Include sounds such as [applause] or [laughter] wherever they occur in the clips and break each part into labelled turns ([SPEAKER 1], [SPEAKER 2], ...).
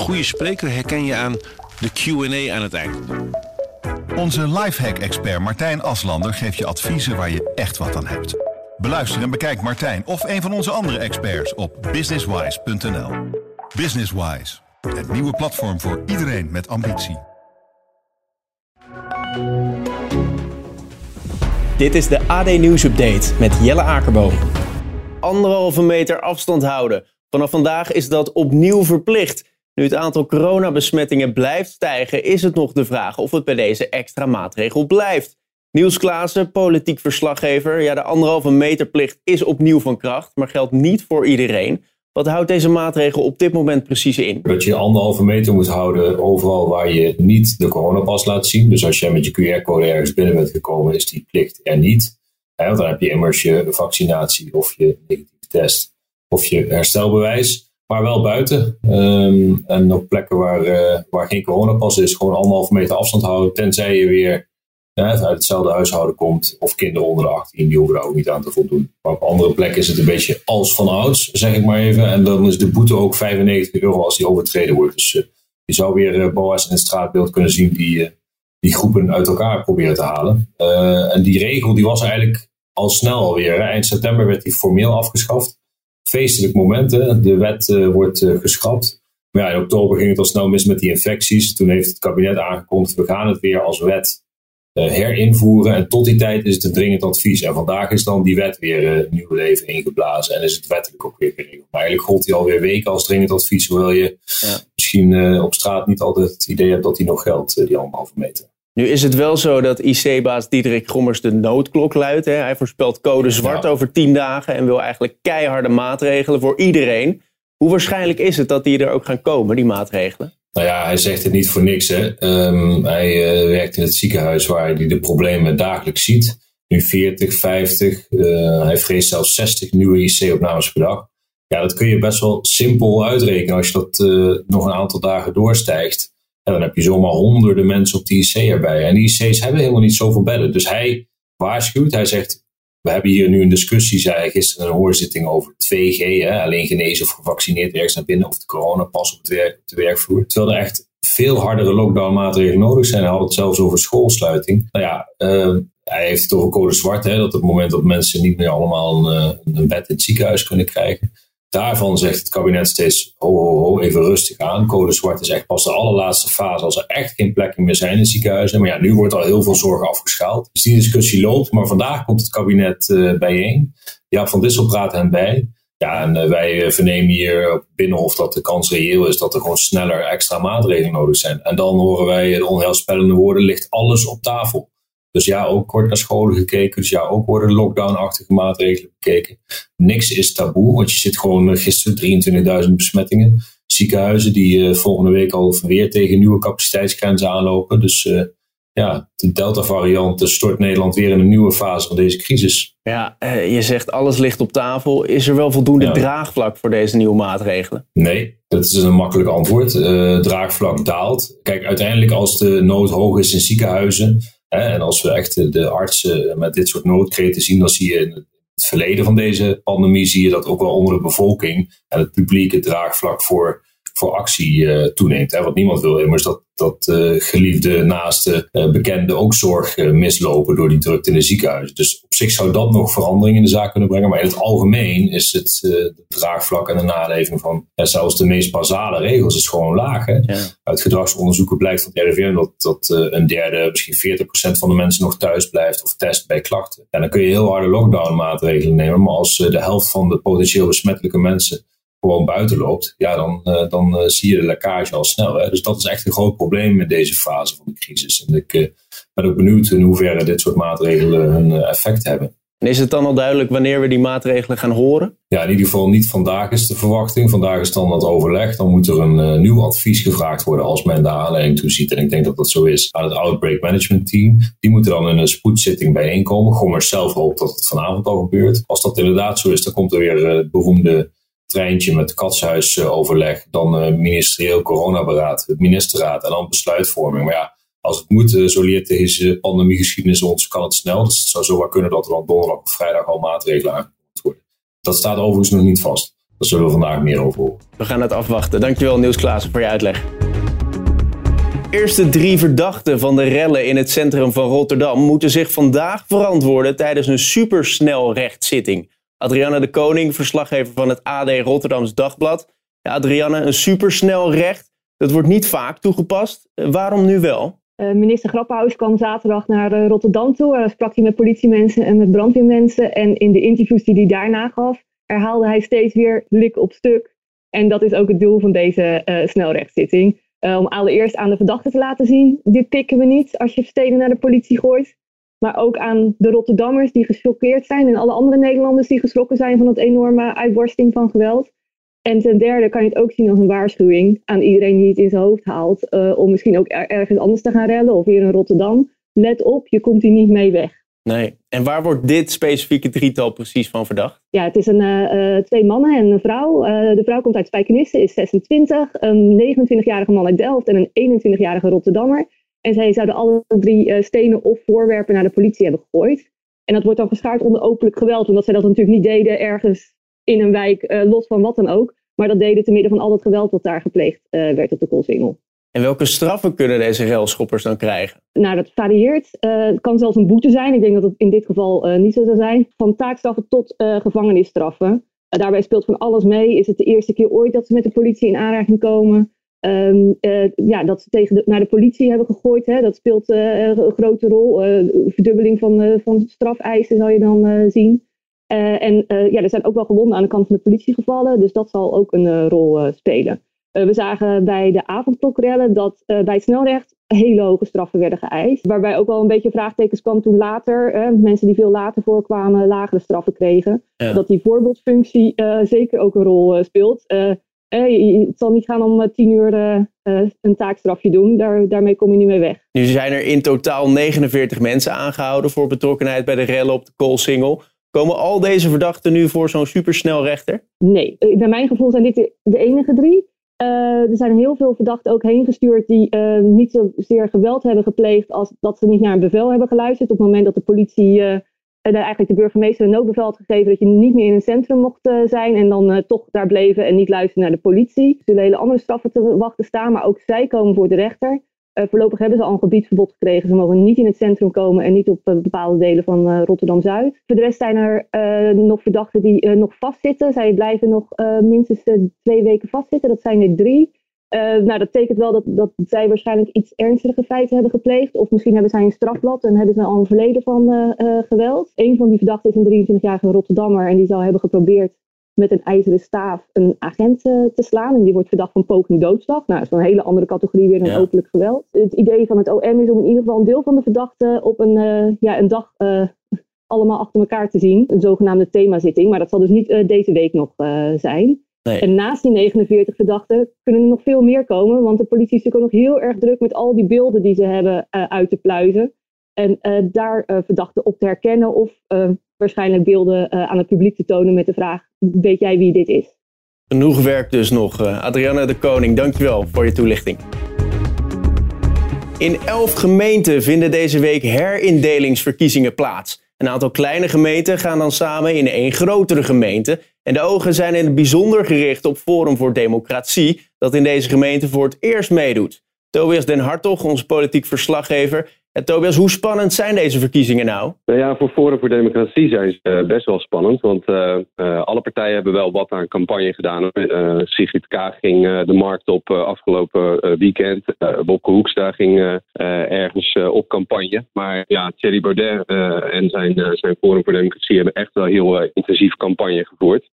[SPEAKER 1] goede spreker herken je aan de Q&A aan het eind.
[SPEAKER 2] Onze lifehack-expert Martijn Aslander geeft je adviezen waar je echt wat aan hebt. Beluister en bekijk Martijn of een van onze andere experts op businesswise.nl. Businesswise, het nieuwe platform voor iedereen met ambitie.
[SPEAKER 3] Dit is de AD Nieuws Update met Jelle Akerboom. Anderhalve meter afstand houden. Vanaf vandaag is dat opnieuw verplicht. Nu het aantal coronabesmettingen blijft stijgen, is het nog de vraag of het bij deze extra maatregel blijft. Niels Klaassen, politiek verslaggever. Ja, de anderhalve meter plicht is opnieuw van kracht, maar geldt niet voor iedereen. Wat houdt deze maatregel op dit moment precies in?
[SPEAKER 4] Dat je anderhalve meter moet houden overal waar je niet de coronapas laat zien. Dus als jij met je QR-code ergens binnen bent gekomen, is die plicht er niet. want dan heb je immers je vaccinatie of je negatieve test of je herstelbewijs. Maar wel buiten. Ehm, en op plekken waar, uh, waar geen coronapas is, gewoon anderhalve meter afstand houden. Tenzij je weer uit hetzelfde huishouden komt. Of kinderen onder de 18, die hoeven daar ook niet aan te voldoen. Maar op andere plekken is het een beetje als van ouds, zeg ik maar even. En dan is de boete ook 95 euro als die overtreden wordt. Dus uh, je zou weer uh, boa's in het straatbeeld kunnen zien die, die groepen uit elkaar proberen te halen. en die regel die was eigenlijk al snel alweer. Eind september werd die formeel afgeschaft feestelijk moment. Hè? De wet uh, wordt uh, geschrapt. Maar ja, in oktober ging het al snel mis met die infecties. Toen heeft het kabinet aangekondigd, we gaan het weer als wet uh, herinvoeren. En tot die tijd is het een dringend advies. En vandaag is dan die wet weer nieuw leven ingeblazen. En is het wettelijk ook weer geregeld. Maar eigenlijk gold die alweer weken als dringend advies. Hoewel je ja. misschien op straat niet altijd het idee hebt dat die nog geldt, die anderhalve meter.
[SPEAKER 3] Nu is het wel zo dat IC-baas Diederik Gommers de noodklok luidt. Hè? Hij voorspelt code zwart over tien dagen en wil eigenlijk keiharde maatregelen voor iedereen. Hoe waarschijnlijk is het dat die er ook gaan komen, die maatregelen?
[SPEAKER 4] Nou ja, hij zegt het niet voor niks. Hè. Um, hij uh, werkt in het ziekenhuis waar hij de problemen dagelijks ziet. Nu 40, 50. Uh, hij vreest zelfs 60 nieuwe IC-opnames per dag. Ja, dat kun je best wel simpel uitrekenen als je dat uh, nog een aantal dagen doorstijgt. En dan heb je zomaar honderden mensen op die IC erbij. En die IC's hebben helemaal niet zoveel bedden. Dus hij waarschuwt, hij zegt, we hebben hier nu een discussie, zei hij gisteren een hoorzitting over 2G, hè, alleen genezen of gevaccineerd ergens naar binnen, of de coronapas op, het werk, op de werkvloer. Terwijl er echt veel hardere lockdown maatregelen nodig zijn. Hij had het zelfs over schoolsluiting. Nou ja, uh, hij heeft het over code zwart, hè, dat op het moment dat mensen niet meer allemaal een, eh, een bed in het ziekenhuis kunnen krijgen. Daarvan zegt het kabinet steeds, ho, ho, ho, even rustig aan. Code zwart is echt pas de allerlaatste fase als er echt geen plekken meer zijn in ziekenhuizen. Maar ja, nu wordt al heel veel zorg afgeschaald. Dus die discussie loopt, maar vandaag komt het kabinet uh, bijeen. Ja, Van Dissel praat hen bij. Ja, en uh, wij eh, vernemen hier op Binnenhof dat de kans reëel is dat er gewoon sneller extra maatregelen nodig zijn. En dan horen wij de onheilspellende woorden, ligt alles op tafel. Dus ja, ook wordt naar scholen gekeken. Dus ja, ook worden lockdown-achtige maatregelen bekeken. Niks is taboe, want je zit gewoon eh, gisteren 23.000 besmettingen. Ziekenhuizen die uh, volgende week al weer tegen nieuwe capaciteitsgrenzen aanlopen. Dus uh, ja, de Delta-variant stort Nederland weer in een nieuwe fase van deze crisis.
[SPEAKER 3] Ja, je zegt alles ligt op tafel. Is er wel voldoende ja. draagvlak voor deze nieuwe maatregelen?
[SPEAKER 4] Nee, dat is een makkelijk antwoord. draagvlak daalt. Kijk, uiteindelijk als de nood hoog is in ziekenhuizen en als we echt de artsen met dit soort noodkreten zien, dan zie je in het verleden van deze pandemie, zie je dat ook wel onder de bevolking en het publiek het draagvlak voor, voor actie uh, toeneemt. Hè? Want niemand wil immers dat, dat uh, geliefde, naaste, uh, bekende ook zorg mislopen door die drukte in de ziekenhuis. Dus op zich zou dat nog verandering in de zaak kunnen brengen. Maar in het algemeen is het draagvlak en de naleving van zelfs de meest basale regels is gewoon laag. Hè? Ja. Uit gedragsonderzoeken blijkt van het RIVM dat, dat een derde, misschien 40% van de mensen nog thuis blijft of test bij klachten. En dan kun je heel harde lockdown maatregelen nemen. Maar als de helft van de potentieel besmettelijke mensen gewoon buiten loopt, ja, dan, uh, dan uh, zie je de lekkage al snel. Hè? Dus dat is echt een groot probleem in deze fase van de crisis. En ik uh, ben ook benieuwd in hoeverre dit soort maatregelen hun effect hebben.
[SPEAKER 3] En is het dan al duidelijk wanneer we die maatregelen gaan horen?
[SPEAKER 4] Ja, in ieder geval niet vandaag is de verwachting. Vandaag is dan dat overleg. Dan moet er een nieuw advies gevraagd worden als men daar aanleiding toe ziet. En ik denk dat dat zo is aan het Outbreak Management Team. Die moeten dan in een spoedzitting bijeenkomen. Gommers zelf hoopt dat het vanavond al gebeurt. Als dat inderdaad zo is, dan komt er weer het beroemde treintje met katshuisoverleg, dan uh, ministerieel coronaberaad, het ministerraad en dan besluitvorming. Maar ja, als het moet, uh, zo leert deze pandemiegeschiedenis ons, kan het snel. Dus het zou zomaar kunnen dat er dan donderdag of vrijdag al maatregelen aangekondigd worden. Dat staat overigens nog niet vast. Daar zullen we vandaag meer over horen.
[SPEAKER 3] We gaan het afwachten. Dankjewel Niels Klaassen voor je uitleg. Eerste drie verdachten van de rellen in het centrum van Rotterdam moeten zich vandaag verantwoorden tijdens een supersnel rechtszitting. Adrianne de Koning, verslaggever van het AD Rotterdams Dagblad. Ja, Adrianne, een supersnel recht, dat wordt niet vaak toegepast. Waarom nu wel?
[SPEAKER 5] Uh, minister Grappenhuis kwam zaterdag naar uh, Rotterdam toe. Uh, sprak hij met politiemensen en met brandweermensen. En in de interviews die hij daarna gaf, herhaalde hij steeds weer lik op stuk. En dat is ook het doel van deze snelrechtszitting. om allereerst aan de verdachte te laten zien, dit pikken we niet als je steden naar de politie gooit. Maar ook aan de Rotterdammers die gechoqueerd zijn en alle andere Nederlanders die geschrokken zijn van het enorme uitbarsting van geweld. En ten derde kan je het ook zien als een waarschuwing aan iedereen die het in zijn hoofd haalt. Uh, om misschien ook ergens anders te gaan rellen of weer in Rotterdam. Let op, je komt hier niet mee weg.
[SPEAKER 3] Nee. En waar wordt dit specifieke drietal precies van verdacht?
[SPEAKER 5] Ja, het is een, uh, twee mannen en een vrouw. Uh, de vrouw komt uit Spijkenisse, is 26. Een 29-jarige man uit Delft en een 21-jarige Rotterdammer. En zij zouden alle drie stenen of voorwerpen naar de politie hebben gegooid. En dat wordt dan geschaard onder openlijk geweld. Omdat zij dat natuurlijk niet deden ergens in een wijk, uh, los van wat dan ook. Maar dat deden te midden van al het geweld wat daar gepleegd uh, werd op de Koolsingel.
[SPEAKER 3] En welke straffen kunnen deze railschoppers dan krijgen?
[SPEAKER 5] Nou, dat varieert. Uh, het kan zelfs een boete zijn. Ik denk dat het in dit geval niet zo zou zijn. Van taakstraffen tot gevangenisstraffen. daarbij speelt van alles mee. Is het de eerste keer ooit dat ze met de politie in aanraking komen? Um, ja, dat ze tegen de, naar de politie hebben gegooid, hè, dat speelt een grote rol. verdubbeling van, van strafeisen zal je dan zien. En ja, er zijn ook wel gewonden aan de kant van de politie gevallen, dus dat zal ook een rol spelen. we zagen bij de avondklokrellen dat bij snelrecht hele hoge straffen werden geëist. Waarbij ook wel een beetje vraagtekens kwam toen later, mensen die veel later voorkwamen, lagere straffen kregen. Ja. Dat die voorbeeldfunctie zeker ook een rol speelt. Het zal niet gaan om tien uur een taakstrafje doen, Daar, daarmee kom je niet mee weg.
[SPEAKER 3] Nu zijn er in totaal 49 mensen aangehouden voor betrokkenheid bij de rellen op de Koolsingel. Komen al deze verdachten nu voor zo'n supersnel rechter?
[SPEAKER 5] Nee, naar mijn gevoel zijn dit de, enige drie. Uh, er zijn heel veel verdachten ook heen gestuurd die uh, niet zozeer geweld hebben gepleegd als dat ze niet naar een bevel hebben geluisterd. Op het moment dat de politie uh, eigenlijk de burgemeester een noodbevel had gegeven dat je niet meer in een centrum mocht zijn en dan toch daar bleven en niet luisteren naar de politie. Er zullen hele andere straffen te wachten staan, maar ook zij komen voor de rechter. Voorlopig hebben ze al een gebiedsverbod gekregen. Ze mogen niet in het centrum komen en niet op bepaalde delen van Rotterdam-Zuid. Voor de rest zijn er nog verdachten die nog vastzitten. Zij blijven nog minstens twee weken vastzitten. Dat zijn er drie. Nou, dat betekent wel dat, dat zij waarschijnlijk iets ernstige feiten hebben gepleegd. Of misschien hebben zij een strafblad en hebben ze al een verleden van geweld. Een van die verdachten is een 23-jarige Rotterdammer. En die zou hebben geprobeerd met een ijzeren staaf een agent te slaan. En die wordt verdacht van poging doodslag. Nou, dat is een hele andere categorie weer dan ja. openlijk geweld. Het idee van het OM is om in ieder geval een deel van de verdachten op een, ja, een dag allemaal achter elkaar te zien. Een zogenaamde themazitting. Maar dat zal dus niet deze week nog zijn. Nee. En naast die 49 verdachten kunnen er nog veel meer komen. Want de politie is natuurlijk ook nog heel erg druk met al die beelden die ze hebben uit te pluizen. En daar verdachten op te herkennen of waarschijnlijk beelden aan het publiek te tonen met de vraag weet jij wie dit is?
[SPEAKER 3] Genoeg werk dus nog. Uh, Adriana de Koning, dankjewel voor je toelichting. In elf gemeenten vinden deze week herindelingsverkiezingen plaats. Een aantal kleine gemeenten gaan dan samen in één grotere gemeente. En de ogen zijn in het bijzonder gericht op Forum voor Democratie, dat in deze gemeente voor het eerst meedoet. Tobias Den Hartog, onze politiek verslaggever, ja, Tobias, hoe spannend zijn deze verkiezingen nou?
[SPEAKER 6] nou ja, voor Forum voor Democratie zijn ze uh, best wel spannend. Want uh, uh, alle partijen hebben wel wat aan campagne gedaan. Sigrid Kaag ging de markt op afgelopen weekend. Bobke Hoekstra ging ergens op campagne. Maar ja, Thierry Baudet en zijn, zijn Forum voor Democratie hebben echt wel heel intensief campagne gevoerd.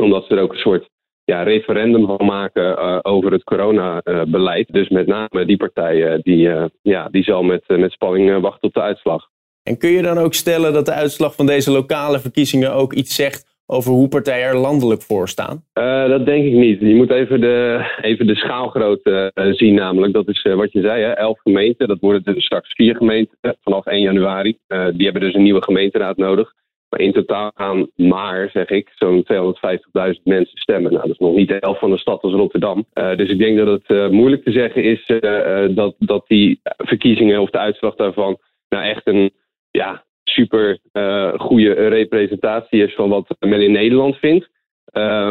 [SPEAKER 6] Omdat ze er ook een soort ja, referendum van maken uh, over het coronabeleid. dus met name die partij die, uh, ja, die zal met, met spanning wachten op de uitslag.
[SPEAKER 3] En kun je dan ook stellen dat de uitslag van deze lokale verkiezingen ook iets zegt over hoe partijen er landelijk voor staan?
[SPEAKER 6] Uh, dat denk ik niet. Je moet even de, even de schaalgrootte uh, zien namelijk. Dat is uh, wat je zei, hè? elf gemeenten. Dat worden dus straks vier gemeenten vanaf 1 januari. die hebben dus een nieuwe gemeenteraad nodig. In totaal gaan maar, zeg ik, zo'n 250.000 mensen stemmen. Nou, dat is nog niet de helft van de stad als Rotterdam. Uh, dus ik denk dat het uh, moeilijk te zeggen is uh, dat, dat die verkiezingen of de uitslag daarvan nou echt een ja, super goede representatie is van wat men in Nederland vindt.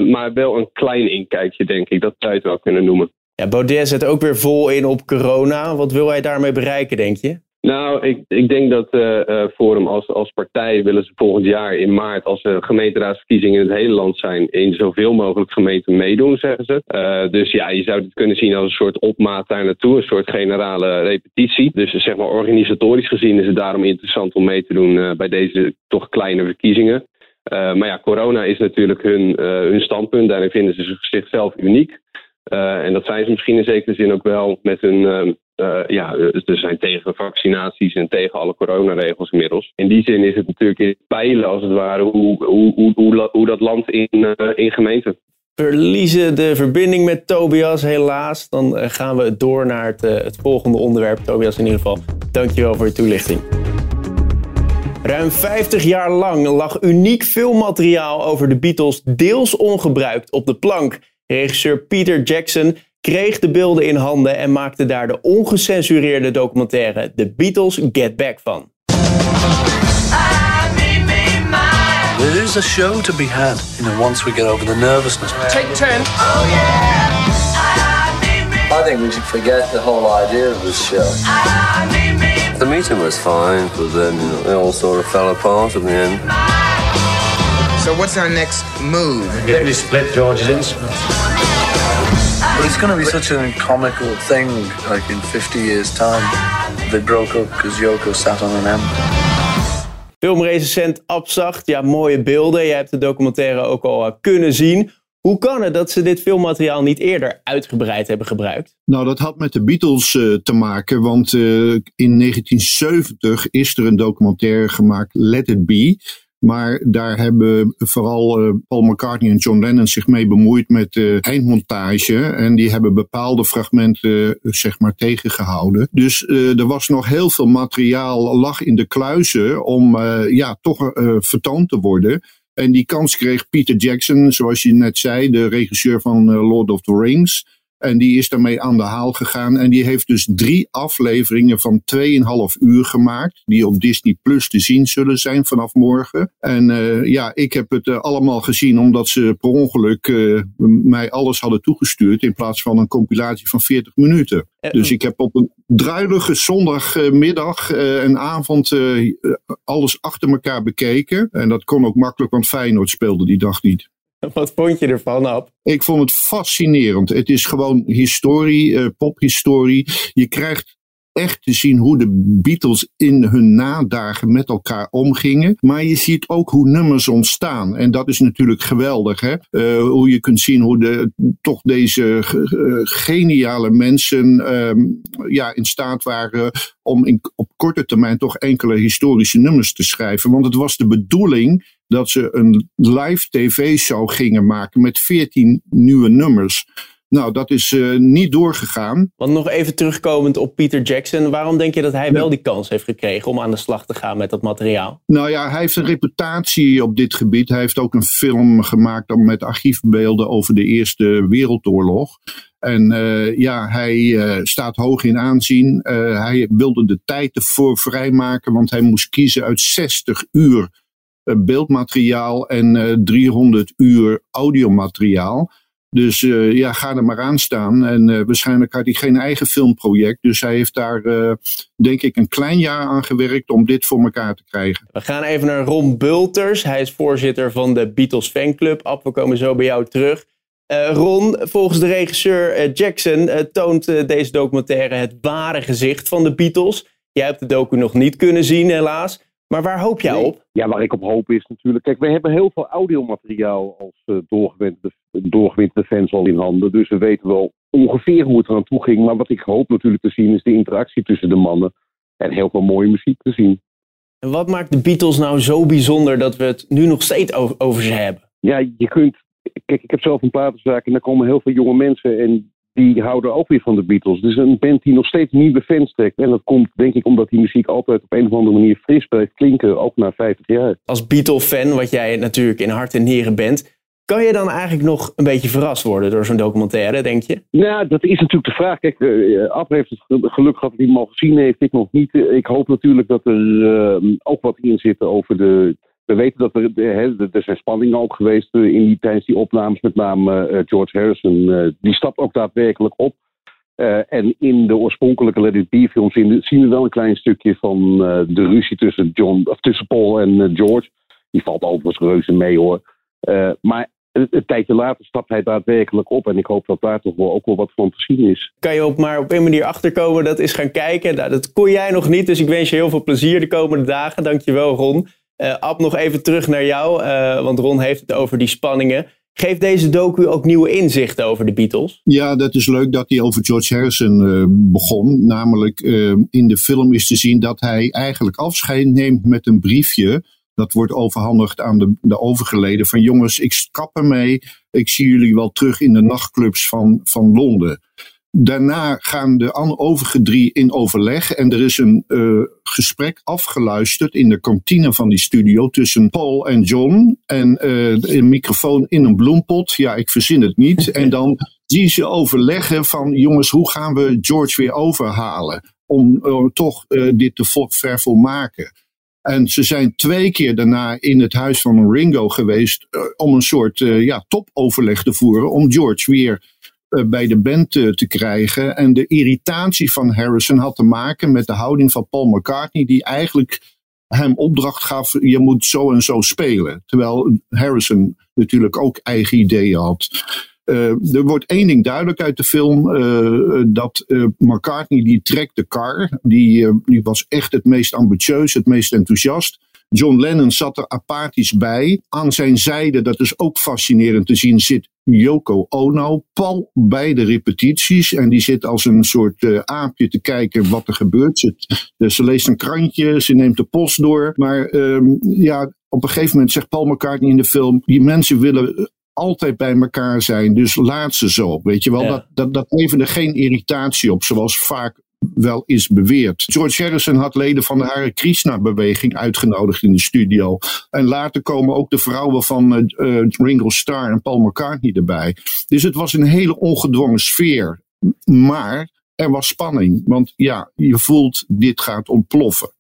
[SPEAKER 6] maar wel een klein inkijkje, denk ik. Dat zou je het wel kunnen noemen.
[SPEAKER 3] Ja, Baudet zet ook weer vol in op corona. Wat wil hij daarmee bereiken, denk je?
[SPEAKER 6] Nou, ik, ik denk dat uh, Forum als, als partij willen ze volgend jaar in maart, als er gemeenteraadsverkiezingen in het hele land zijn, in zoveel mogelijk gemeenten meedoen, zeggen ze. Uh, dus ja, je zou het kunnen zien als een soort opmaat daar naartoe, een soort generale repetitie. Dus zeg maar organisatorisch gezien is het daarom interessant om mee te doen bij deze toch kleine verkiezingen. maar ja, corona is natuurlijk hun, hun standpunt. Daarin vinden ze zichzelf uniek. En dat zijn ze misschien in zekere zin ook wel met hun uh, ja, ze zijn tegen vaccinaties en tegen alle coronaregels inmiddels. In die zin is het natuurlijk in peilen, als het ware, hoe, hoe, hoe, hoe, dat land in, uh, in gemeente.
[SPEAKER 3] Verliezen de verbinding met Tobias, helaas. Dan eh, gaan we door naar het, het volgende onderwerp. Tobias, in ieder geval, dankjewel voor je toelichting. Ruim 50 jaar lang lag uniek filmmateriaal over de Beatles deels ongebruikt op de plank. Regisseur Peter Jackson kreeg de beelden in handen en maakte daar de ongecensureerde documentaire The Beatles Get Back van.
[SPEAKER 7] There is a show to be had, you know, once we get over the nervousness.
[SPEAKER 8] Take 10.
[SPEAKER 7] Oh, yeah. I think we should forget the whole idea of this show.
[SPEAKER 9] The meeting was fine, but then you know, it all sort of fell apart in the end.
[SPEAKER 8] So what's our next move?
[SPEAKER 10] Maybe split George's instruments.
[SPEAKER 7] But it's going to be such a comical thing, like in 50 years' time. They broke up because Yoko sat on an M.
[SPEAKER 3] Filmrecensent Abzacht, ja, mooie beelden. Je hebt de documentaire ook al eh, kunnen zien. Hoe kan het dat ze dit filmmateriaal niet eerder uitgebreid hebben gebruikt?
[SPEAKER 11] Nou, dat had met de Beatles uh, te maken, want uh, in 1970 is er een documentaire gemaakt, Let It Be. Maar daar hebben vooral uh, Paul McCartney en John Lennon zich mee bemoeid met de uh, eindmontage. En die hebben bepaalde fragmenten uh, zeg maar tegengehouden. Dus eh, er was nog heel veel materiaal lag in de kluizen om eh, ja, toch vertoond te worden. En die kans kreeg Peter Jackson, zoals je net zei, de regisseur van Lord of the Rings. En die is daarmee aan de haal gegaan. En die heeft dus drie afleveringen van 2,5 uur gemaakt. Die op Disney Plus te zien zullen zijn vanaf morgen. En uh, ja, ik heb het uh, allemaal gezien omdat ze per ongeluk uh, mij alles hadden toegestuurd. In plaats van een compilatie van 40 minuten. Dus ik heb op een druilige zondagmiddag en avond alles achter elkaar bekeken. En dat kon ook makkelijk, want Feyenoord speelde die dag niet. [laughs]
[SPEAKER 3] Wat vond je ervan, Ab?
[SPEAKER 11] Ik vond het fascinerend. Het is gewoon historie, uh, pophistorie. Je krijgt echt te zien hoe de Beatles in hun nadagen met elkaar omgingen. Maar je ziet ook hoe nummers ontstaan. En dat is natuurlijk geweldig. Hè? Uh, hoe je kunt zien hoe de, toch deze geniale mensen uh, ja, in staat waren om in, op korte termijn toch enkele historische nummers te schrijven. Want het was de bedoeling dat ze een live tv-show gingen maken met 14 nieuwe nummers. Nou, dat is uh, niet doorgegaan.
[SPEAKER 3] Want nog even terugkomend op Peter Jackson. Waarom denk je dat hij wel die kans heeft gekregen om aan de slag te gaan met dat materiaal?
[SPEAKER 11] Nou ja, hij heeft een reputatie op dit gebied. Hij heeft ook een film gemaakt met archiefbeelden over de Eerste Wereldoorlog. En uh, ja, hij uh, staat hoog in aanzien. hij wilde de tijd ervoor vrijmaken, want hij moest kiezen uit 60 uur beeldmateriaal en 300 uur audiomateriaal. Dus uh, ja, ga er maar aan staan. En waarschijnlijk had hij geen eigen filmproject. Dus hij heeft daar, denk ik, een klein jaar aan gewerkt om dit voor elkaar te krijgen.
[SPEAKER 3] We gaan even naar Ron Bulters. Hij is voorzitter van de Beatles Fanclub. Ab, we komen zo bij jou terug. Ron, volgens de regisseur Jackson toont deze documentaire het ware gezicht van de Beatles. Jij hebt de docu nog niet kunnen zien, helaas. Maar waar hoop jij
[SPEAKER 12] nee.
[SPEAKER 3] op?
[SPEAKER 12] Ja, waar ik op hoop is natuurlijk. Kijk, we hebben heel veel audiomateriaal als uh, doorgewinterde, doorgewinterde fans al in handen. Dus we weten wel ongeveer hoe het eraan toe ging. Maar wat ik hoop natuurlijk te zien is de interactie tussen de mannen. En heel veel mooie muziek te zien.
[SPEAKER 3] En wat maakt de Beatles nou zo bijzonder dat we het nu nog steeds over, over ze hebben?
[SPEAKER 12] Ja, je kunt. Kijk, ik heb zelf een platenzaak en daar komen heel veel jonge mensen. En die houden ook weer van de Beatles. Dus een band die nog steeds nieuwe fans trekt. En dat komt denk ik omdat die muziek altijd op een of andere manier fris blijft klinken, ook na 50 jaar.
[SPEAKER 3] Als Beatle-fan, wat jij natuurlijk in hart en nieren bent, kan je dan eigenlijk nog een beetje verrast worden door zo'n documentaire, denk je?
[SPEAKER 12] Nou, dat is natuurlijk de vraag. Kijk, uh, Ab heeft het geluk gehad dat hij hem al gezien heeft, ik nog niet. Ik hoop natuurlijk dat er uh, ook wat in zit over de, we weten dat er, hè, er zijn spanningen ook geweest in die, tijdens die opnames, met name George Harrison. die stapt ook daadwerkelijk op. en in de oorspronkelijke Let It Be films zien we wel een klein stukje van de ruzie tussen, John, of tussen Paul en George. Die valt overigens reuze mee hoor. maar een tijdje later stapt hij daadwerkelijk op. En ik hoop dat daar toch wel ook wel wat van te zien is.
[SPEAKER 3] Kan je op maar op een manier achterkomen, dat is gaan kijken. Nou, dat kon jij nog niet, dus ik wens je heel veel plezier de komende dagen. Dankjewel Ron. Uh, Ab, nog even terug naar jou, uh, want Ron heeft het over die spanningen. Geeft deze docu ook nieuwe inzichten over de Beatles?
[SPEAKER 11] Ja, dat is leuk dat hij over George Harrison uh, begon. Namelijk in de film is te zien dat hij eigenlijk afscheid neemt met een briefje dat wordt overhandigd aan de, de overgeleden. Van jongens, ik kap ermee. Ik zie jullie wel terug in de nachtclubs van, van Londen. Daarna gaan de overige drie in overleg. En er is een uh, gesprek afgeluisterd in de kantine van die studio tussen Paul en John. En uh, een microfoon in een bloempot. Ja, ik verzin het niet. [laughs] en dan zie ze overleggen van jongens, hoe gaan we George weer overhalen? Om uh, toch dit te ver volmaken. En ze zijn twee keer daarna in het huis van Ringo geweest om een soort ja, topoverleg te voeren. Om George weer bij de band te krijgen. En de irritatie van Harrison had te maken met de houding van Paul McCartney, die eigenlijk hem opdracht gaf: je moet zo en zo spelen. Terwijl Harrison natuurlijk ook eigen ideeën had. Uh, er wordt één ding duidelijk uit de film. Uh, dat McCartney die trekt de kar. Die, die was echt het meest ambitieus, het meest enthousiast. John Lennon zat er apathisch bij. Aan zijn zijde, dat is ook fascinerend te zien, zit Yoko Ono. Pal bij de repetities. En die zit als een soort aapje te kijken wat er gebeurt. Ze, ze, leest een krantje, ze neemt de post door. Maar ehm, ja, op een gegeven moment zegt Paul McCartney in de film: die mensen willen altijd bij elkaar zijn. Dus laat ze zo. Weet je wel, dat, dat, dat leverde geen irritatie op, zoals vaak wel is beweerd. George Harrison had leden van de Hare Krishna-beweging uitgenodigd in de studio. En later komen ook de vrouwen van uh, Ringo Starr en Paul McCartney erbij. Dus het was een hele ongedwongen sfeer. Maar er was spanning, want ja, je voelt dit gaat ontploffen.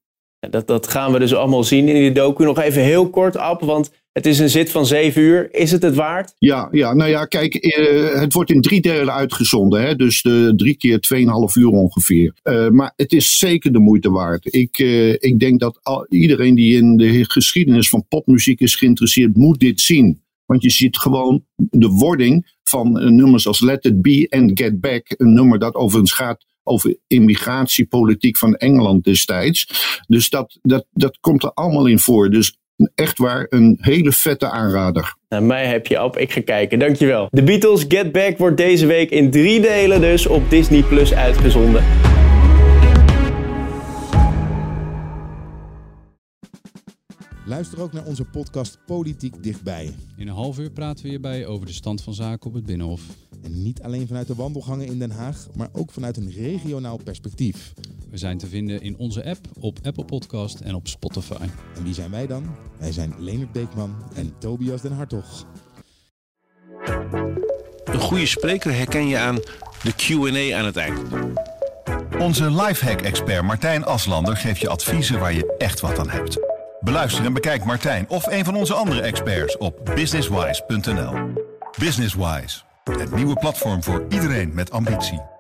[SPEAKER 3] Dat, dat gaan we dus allemaal zien in die docu. Nog even heel kort, op, want het is een zit van zeven uur. Is het het waard?
[SPEAKER 11] Ja, ja nou ja, kijk, eh, het wordt in drie delen uitgezonden. Hè? Dus de, drie keer 2,5 uur ongeveer. Uh, maar het is zeker de moeite waard. Ik, uh, ik denk dat iedereen die in de geschiedenis van popmuziek is geïnteresseerd, moet dit zien. Want je ziet gewoon de wording van nummers als Let It Be en Get Back. Een nummer dat overigens gaat over immigratiepolitiek van Engeland destijds. Dus dat, dat, dat komt er allemaal in voor. Dus echt waar een hele vette aanrader.
[SPEAKER 3] Nou, mij heb je op. Ik ga kijken. Dankjewel. The Beatles Get Back wordt deze week in drie delen dus op Disney Plus uitgezonden.
[SPEAKER 13] Luister ook naar onze podcast Politiek Dichtbij.
[SPEAKER 14] In een half uur praten we hierbij over de stand van zaken op het Binnenhof.
[SPEAKER 13] En niet alleen vanuit de wandelgangen in Den Haag, maar ook vanuit een regionaal perspectief.
[SPEAKER 14] We zijn te vinden in onze app, op Apple Podcast en op Spotify.
[SPEAKER 13] En wie zijn wij dan? Wij zijn Leonard Beekman en Tobias den Hartog.
[SPEAKER 1] Een goede spreker herken je aan de Q&A aan het eind.
[SPEAKER 2] Onze lifehack-expert Martijn Aslander geeft je adviezen waar je echt wat aan hebt. Beluister en bekijk Martijn of een van onze andere experts op businesswise.nl. Businesswise, het nieuwe platform voor iedereen met ambitie.